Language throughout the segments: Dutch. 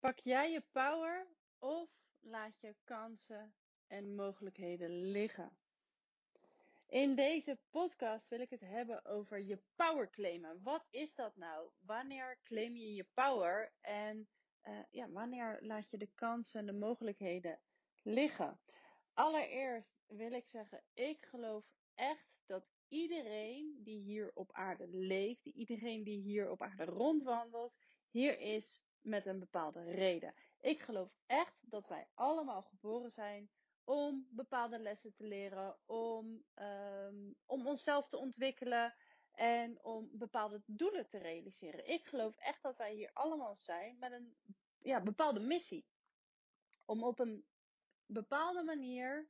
Pak jij je power of laat je kansen en mogelijkheden liggen? In deze podcast wil ik het hebben over je power claimen. Wat is dat nou? Wanneer claim je je power en uh, ja, wanneer laat je de kansen en de mogelijkheden liggen? Allereerst wil ik zeggen, ik geloof echt dat iedereen die hier op aarde leeft, iedereen die hier op aarde rondwandelt, hier is met een bepaalde reden. Ik geloof echt dat wij allemaal geboren zijn om bepaalde lessen te leren, om, um, om onszelf te ontwikkelen en om bepaalde doelen te realiseren. Ik geloof echt dat wij hier allemaal zijn met een ja, bepaalde missie. Om op een bepaalde manier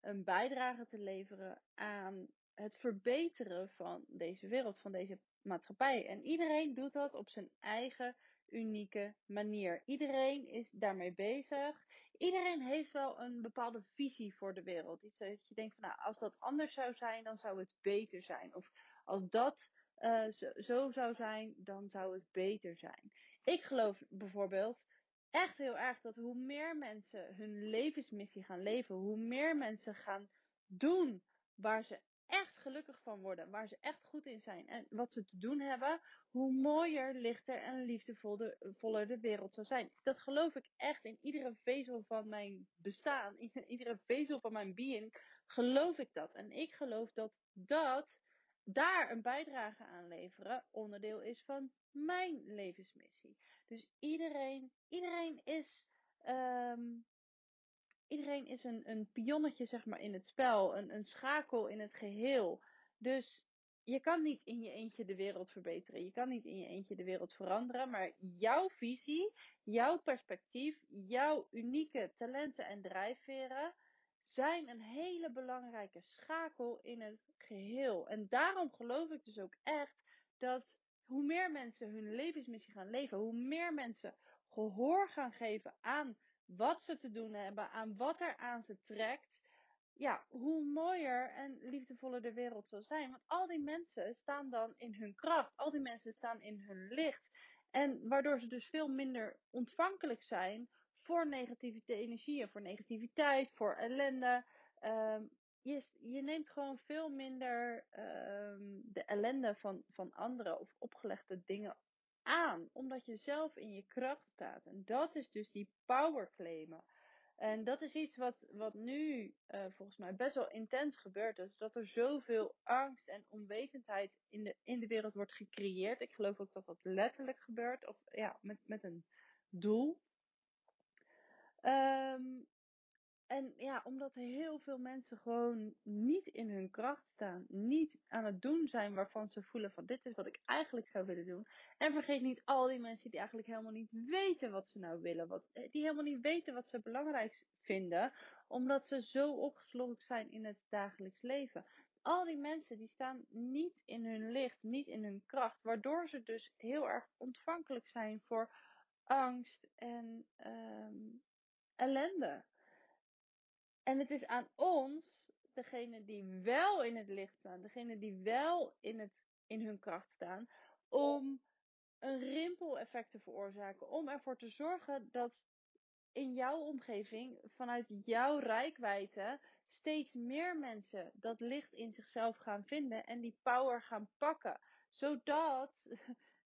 een bijdrage te leveren aan het verbeteren van deze wereld, van deze maatschappij. En iedereen doet dat op zijn eigen unieke manier. Iedereen is daarmee bezig. Iedereen heeft wel een bepaalde visie voor de wereld. Iets dat je denkt van nou, als dat anders zou zijn, dan zou het beter zijn. Of als dat uh, zo, zo zou zijn, dan zou het beter zijn. Ik geloof bijvoorbeeld echt heel erg dat hoe meer mensen hun levensmissie gaan leven, hoe meer mensen gaan doen waar ze echt gelukkig van worden, waar ze echt goed in zijn en wat ze te doen hebben, hoe mooier, lichter en liefdevoller de wereld zal zijn. Dat geloof ik echt in iedere vezel van mijn bestaan, in iedere vezel van mijn being, geloof ik dat. En ik geloof dat dat daar een bijdrage aan leveren onderdeel is van mijn levensmissie. Dus iedereen, iedereen is, um, iedereen is een, een pionnetje zeg maar in het spel, een, een schakel in het geheel. Dus je kan niet in je eentje de wereld verbeteren. Je kan niet in je eentje de wereld veranderen. Maar jouw visie, jouw perspectief, jouw unieke talenten en drijfveren zijn een hele belangrijke schakel in het geheel. En daarom geloof ik dus ook echt dat hoe meer mensen hun levensmissie gaan leven, hoe meer mensen gehoor gaan geven aan wat ze te doen hebben, aan wat er aan ze trekt, ja, hoe mooier en liefdevoller de wereld zal zijn. Want al die mensen staan dan in hun kracht, al die mensen staan in hun licht. En waardoor ze dus veel minder ontvankelijk zijn voor negatieve energieën, voor negativiteit, voor ellende. Um, je, je neemt gewoon veel minder um, de ellende van, van anderen of opgelegde dingen aan, omdat je zelf in je kracht staat. En dat is dus die power claimen. En dat is iets wat, wat nu uh, volgens mij best wel intens gebeurt. Dus dat er zoveel angst en onwetendheid in de, in de wereld wordt gecreëerd. Ik geloof ook dat dat letterlijk gebeurt. Of ja, met, met een doel. Um, en ja, omdat heel veel mensen gewoon niet in hun kracht staan. Niet aan het doen zijn waarvan ze voelen van dit is wat ik eigenlijk zou willen doen. En vergeet niet al die mensen die eigenlijk helemaal niet weten wat ze nou willen. Wat, eh, die helemaal niet weten wat ze belangrijk vinden. Omdat ze zo opgesloten zijn in het dagelijks leven. Al die mensen die staan niet in hun licht, niet in hun kracht. Waardoor ze dus heel erg ontvankelijk zijn voor angst en um, ellende. En het is aan ons, degene die wel in het licht staan, degene die wel in, het, in hun kracht staan, om een rimpeleffect te veroorzaken. Om ervoor te zorgen dat in jouw omgeving, vanuit jouw rijkwijde, steeds meer mensen dat licht in zichzelf gaan vinden en die power gaan pakken. Zodat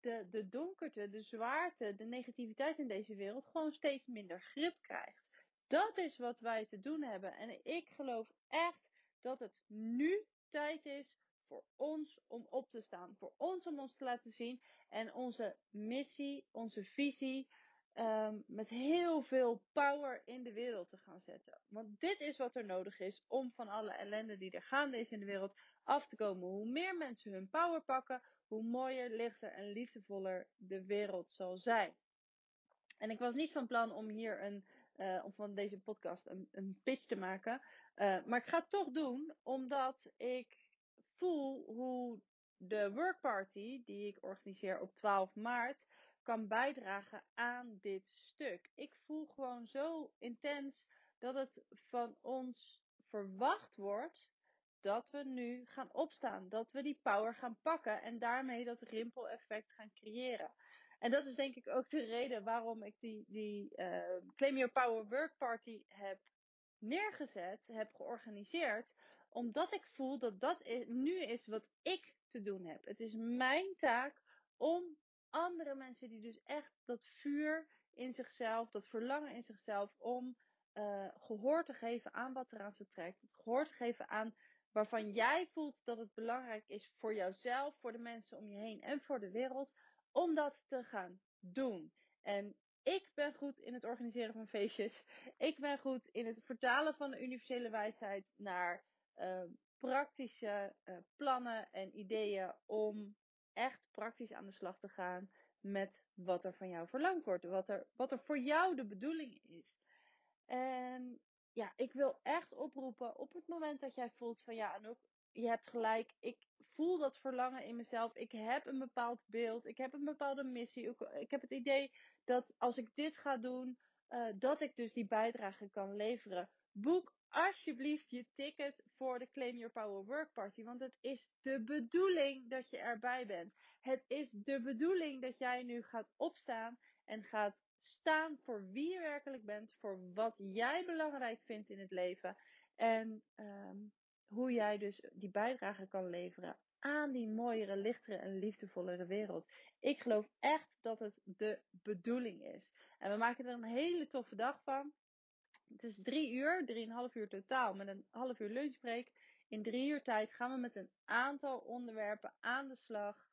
de, de donkerte, de zwaarte, de negativiteit in deze wereld gewoon steeds minder grip krijgt. Dat is wat wij te doen hebben. En ik geloof echt dat het nu tijd is voor ons om op te staan. Voor ons om ons te laten zien. En onze missie, onze visie. Um, met heel veel power in de wereld te gaan zetten. Want dit is wat er nodig is om van alle ellende die er gaande is in de wereld af te komen. Hoe meer mensen hun power pakken, hoe mooier, lichter en liefdevoller de wereld zal zijn. En ik was niet van plan om hier een, uh, om van deze podcast een, een pitch te maken. Uh, maar ik ga het toch doen, omdat ik voel hoe de workparty die ik organiseer op 12 maart kan bijdragen aan dit stuk. Ik voel gewoon zo intens dat het van ons verwacht wordt dat we nu gaan opstaan. Dat we die power gaan pakken en daarmee dat rimpeleffect gaan creëren. En dat is denk ik ook de reden waarom ik die, die uh, Claim Your Power Work Party heb neergezet, heb georganiseerd. Omdat ik voel dat dat nu is wat ik te doen heb. Het is mijn taak om andere mensen die dus echt dat vuur in zichzelf, dat verlangen in zichzelf om uh, gehoor te geven aan wat er aan ze trekt. Het gehoor te geven aan waarvan jij voelt dat het belangrijk is voor jouzelf, voor de mensen om je heen en voor de wereld, om dat te gaan doen. En ik ben goed in het organiseren van feestjes. Ik ben goed in het vertalen van de universele wijsheid naar uh, praktische uh, plannen en ideeën om echt praktisch aan de slag te gaan met wat er van jou verlangd wordt. Wat er, wat er voor jou de bedoeling is. En ja, ik wil echt oproepen op het moment dat jij voelt van ja, Anouk, je hebt gelijk. Ik voel dat verlangen in mezelf. Ik heb een bepaald beeld. Ik heb een bepaalde missie. Ik heb het idee dat als ik dit ga doen, uh, dat ik dus die bijdrage kan leveren. Boek alsjeblieft je ticket voor de Claim Your Power Work Party. Want het is de bedoeling dat je erbij bent. Het is de bedoeling dat jij nu gaat opstaan en gaat staan voor wie je werkelijk bent. Voor wat jij belangrijk vindt in het leven. En um, hoe jij dus die bijdrage kan leveren aan die mooiere, lichtere en liefdevollere wereld. Ik geloof echt dat het de bedoeling is. En we maken er een hele toffe dag van. Het is drie uur, drieënhalf uur totaal, met een half uur lunchbreak. In drie uur tijd gaan we met een aantal onderwerpen aan de slag.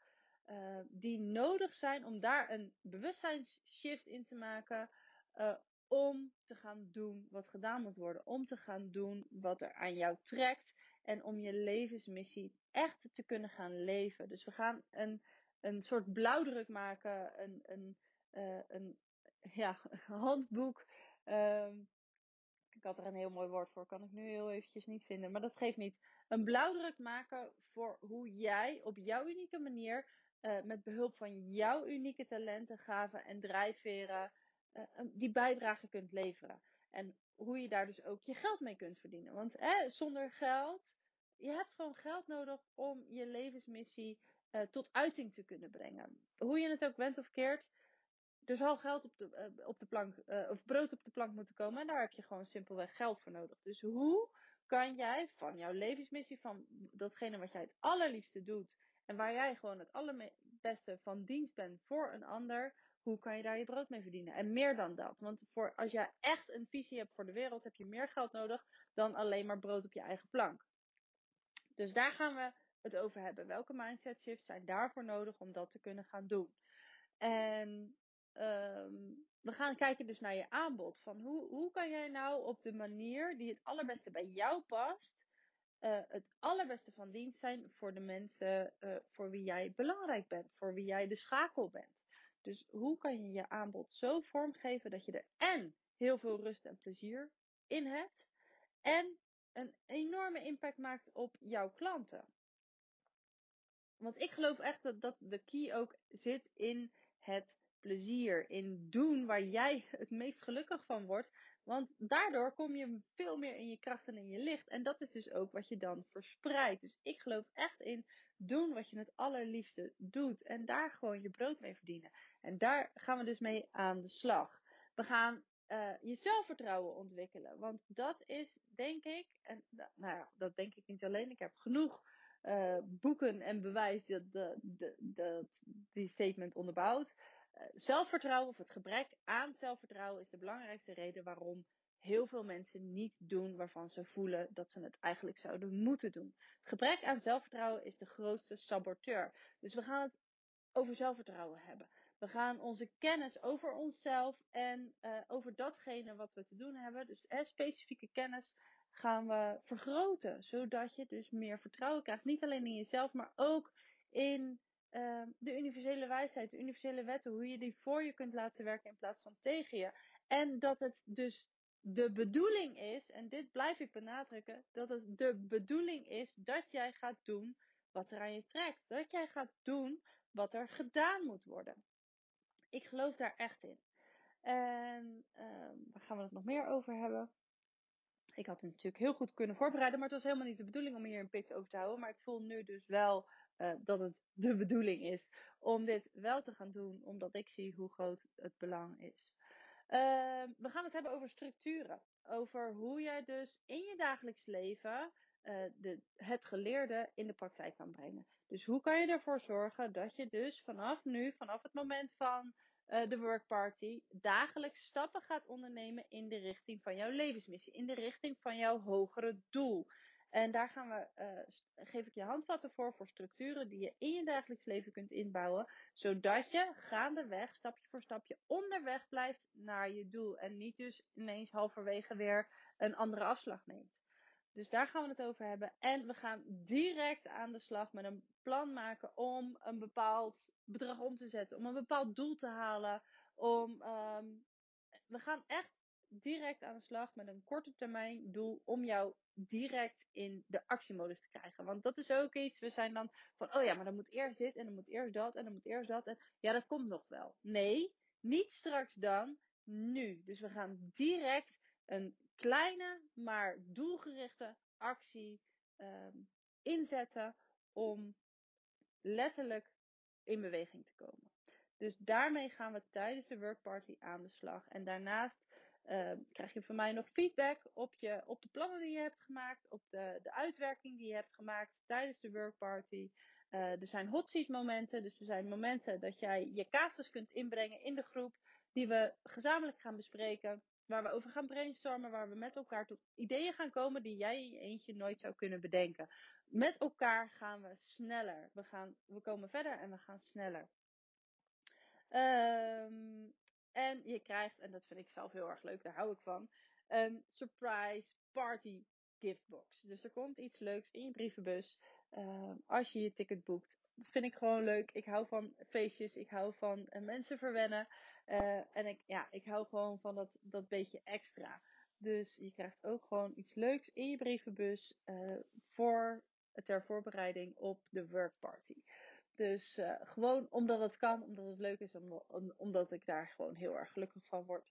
Uh, die nodig zijn om daar een bewustzijnsshift in te maken. Uh, om te gaan doen wat gedaan moet worden. Om te gaan doen wat er aan jou trekt. En om je levensmissie echt te kunnen gaan leven. Dus we gaan een, een soort blauwdruk maken. Een, een, uh, een ja, handboek. Um, ik had er een heel mooi woord voor, kan ik nu heel eventjes niet vinden. Maar dat geeft niet. Een blauwdruk maken voor hoe jij op jouw unieke manier, uh, met behulp van jouw unieke talenten, gaven en drijfveren, uh, die bijdrage kunt leveren. En hoe je daar dus ook je geld mee kunt verdienen. Want hè, zonder geld, je hebt gewoon geld nodig om je levensmissie uh, tot uiting te kunnen brengen. Hoe je het ook bent of keert, er zal geld op de, uh, op de plank, uh, of brood op de plank moeten komen. En daar heb je gewoon simpelweg geld voor nodig. Dus hoe kan jij van jouw levensmissie, van datgene wat jij het allerliefste doet. En waar jij gewoon het allerbeste van dienst bent voor een ander. Hoe kan je daar je brood mee verdienen? En meer dan dat. Want voor, als jij echt een visie hebt voor de wereld, heb je meer geld nodig dan alleen maar brood op je eigen plank. Dus daar gaan we het over hebben. Welke mindset shifts zijn daarvoor nodig om dat te kunnen gaan doen? En um, we gaan kijken dus naar je aanbod. Van hoe, hoe kan jij nou op de manier die het allerbeste bij jou past, uh, het allerbeste van dienst zijn voor de mensen uh, voor wie jij belangrijk bent, voor wie jij de schakel bent. Dus hoe kan je je aanbod zo vormgeven dat je er en heel veel rust en plezier in hebt en een enorme impact maakt op jouw klanten. Want ik geloof echt dat, dat de key ook zit in het plezier, in doen waar jij het meest gelukkig van wordt. Want daardoor kom je veel meer in je kracht en in je licht. En dat is dus ook wat je dan verspreidt. Dus ik geloof echt in doen wat je het allerliefste doet. En daar gewoon je brood mee verdienen. En daar gaan we dus mee aan de slag. We gaan uh, je zelfvertrouwen ontwikkelen. Want dat is, denk ik, en nou ja, dat denk ik niet alleen. Ik heb genoeg uh, boeken en bewijs dat, dat die statement onderbouwt. Uh, zelfvertrouwen of het gebrek aan zelfvertrouwen is de belangrijkste reden waarom heel veel mensen niet doen waarvan ze voelen dat ze het eigenlijk zouden moeten doen. Gebrek aan zelfvertrouwen is de grootste saboteur. Dus we gaan het over zelfvertrouwen hebben. We gaan onze kennis over onszelf en uh, over datgene wat we te doen hebben, dus uh, specifieke kennis, gaan we vergroten. Zodat je dus meer vertrouwen krijgt. Niet alleen in jezelf, maar ook in uh, de universele wijsheid, de universele wetten. Hoe je die voor je kunt laten werken in plaats van tegen je. En dat het dus de bedoeling is, en dit blijf ik benadrukken, dat het de bedoeling is dat jij gaat doen wat er aan je trekt. Dat jij gaat doen wat er gedaan moet worden. Ik geloof daar echt in. En uh, waar gaan we het nog meer over hebben? Ik had het natuurlijk heel goed kunnen voorbereiden, maar het was helemaal niet de bedoeling om hier een pitch over te houden. Maar ik voel nu dus wel uh, dat het de bedoeling is om dit wel te gaan doen, omdat ik zie hoe groot het belang is. Uh, we gaan het hebben over structuren. Over hoe jij dus in je dagelijks leven uh, de, het geleerde in de praktijk kan brengen. Dus hoe kan je ervoor zorgen dat je dus vanaf nu, vanaf het moment van uh, de workparty, dagelijks stappen gaat ondernemen in de richting van jouw levensmissie, in de richting van jouw hogere doel. En daar gaan we, uh, geef ik je handvatten voor, voor structuren die je in je dagelijks leven kunt inbouwen, zodat je gaandeweg, stapje voor stapje, onderweg blijft naar je doel. En niet dus ineens halverwege weer een andere afslag neemt. Dus daar gaan we het over hebben. En we gaan direct aan de slag met een plan maken om een bepaald bedrag om te zetten, om een bepaald doel te halen. Om, um, we gaan echt direct aan de slag met een korte termijn doel om jou direct in de actiemodus te krijgen. Want dat is ook iets, we zijn dan van, oh ja, maar dan moet eerst dit en dan moet eerst dat en dan moet eerst dat. En ja, dat komt nog wel. Nee, niet straks dan, nu. Dus we gaan direct een kleine, maar doelgerichte actie um, inzetten om letterlijk in beweging te komen. Dus daarmee gaan we tijdens de workparty aan de slag. En daarnaast uh, krijg je van mij nog feedback op, je, op de plannen die je hebt gemaakt, op de, de uitwerking die je hebt gemaakt tijdens de workparty. Uh, er zijn hot seat momenten, dus er zijn momenten dat jij je casus kunt inbrengen in de groep, die we gezamenlijk gaan bespreken. Waar we over gaan brainstormen, waar we met elkaar tot ideeën gaan komen die jij in je eentje nooit zou kunnen bedenken. Met elkaar gaan we sneller. We, gaan, we komen verder en we gaan sneller. Um, en je krijgt, en dat vind ik zelf heel erg leuk, daar hou ik van, een surprise party giftbox. Dus er komt iets leuks in je brievenbus uh, als je je ticket boekt. Dat vind ik gewoon leuk. Ik hou van feestjes. Ik hou van uh, mensen verwennen. Uh, en ik, ja, ik hou gewoon van dat, dat beetje extra. Dus je krijgt ook gewoon iets leuks in je brievenbus voor, ter voorbereiding op de workparty. Dus uh, gewoon omdat het kan, omdat het leuk is, omdat, omdat ik daar gewoon heel erg gelukkig van word.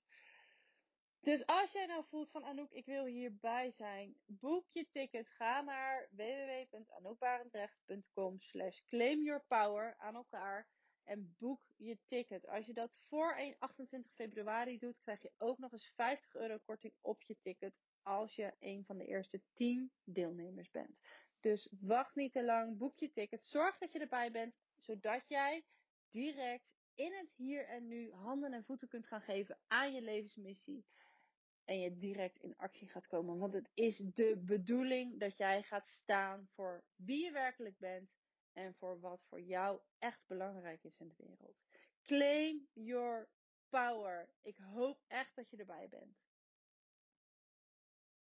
Dus als jij nou voelt van Anouk, ik wil hierbij zijn, boek je ticket. Ga naar www.anoukbarendrecht.com slash claim your power aan elkaar en boek je ticket. Als je dat voor 28 februari doet, krijg je ook nog eens 50 euro korting op je ticket als je een van de eerste 10 deelnemers bent. Dus wacht niet te lang, boek je ticket, zorg dat je erbij bent, zodat jij direct in het hier en nu handen en voeten kunt gaan geven aan je levensmissie. En je direct in actie gaat komen. Want het is de bedoeling dat jij gaat staan voor wie je werkelijk bent en voor wat voor jou echt belangrijk is in de wereld. Claim your power. Ik hoop echt dat je erbij bent.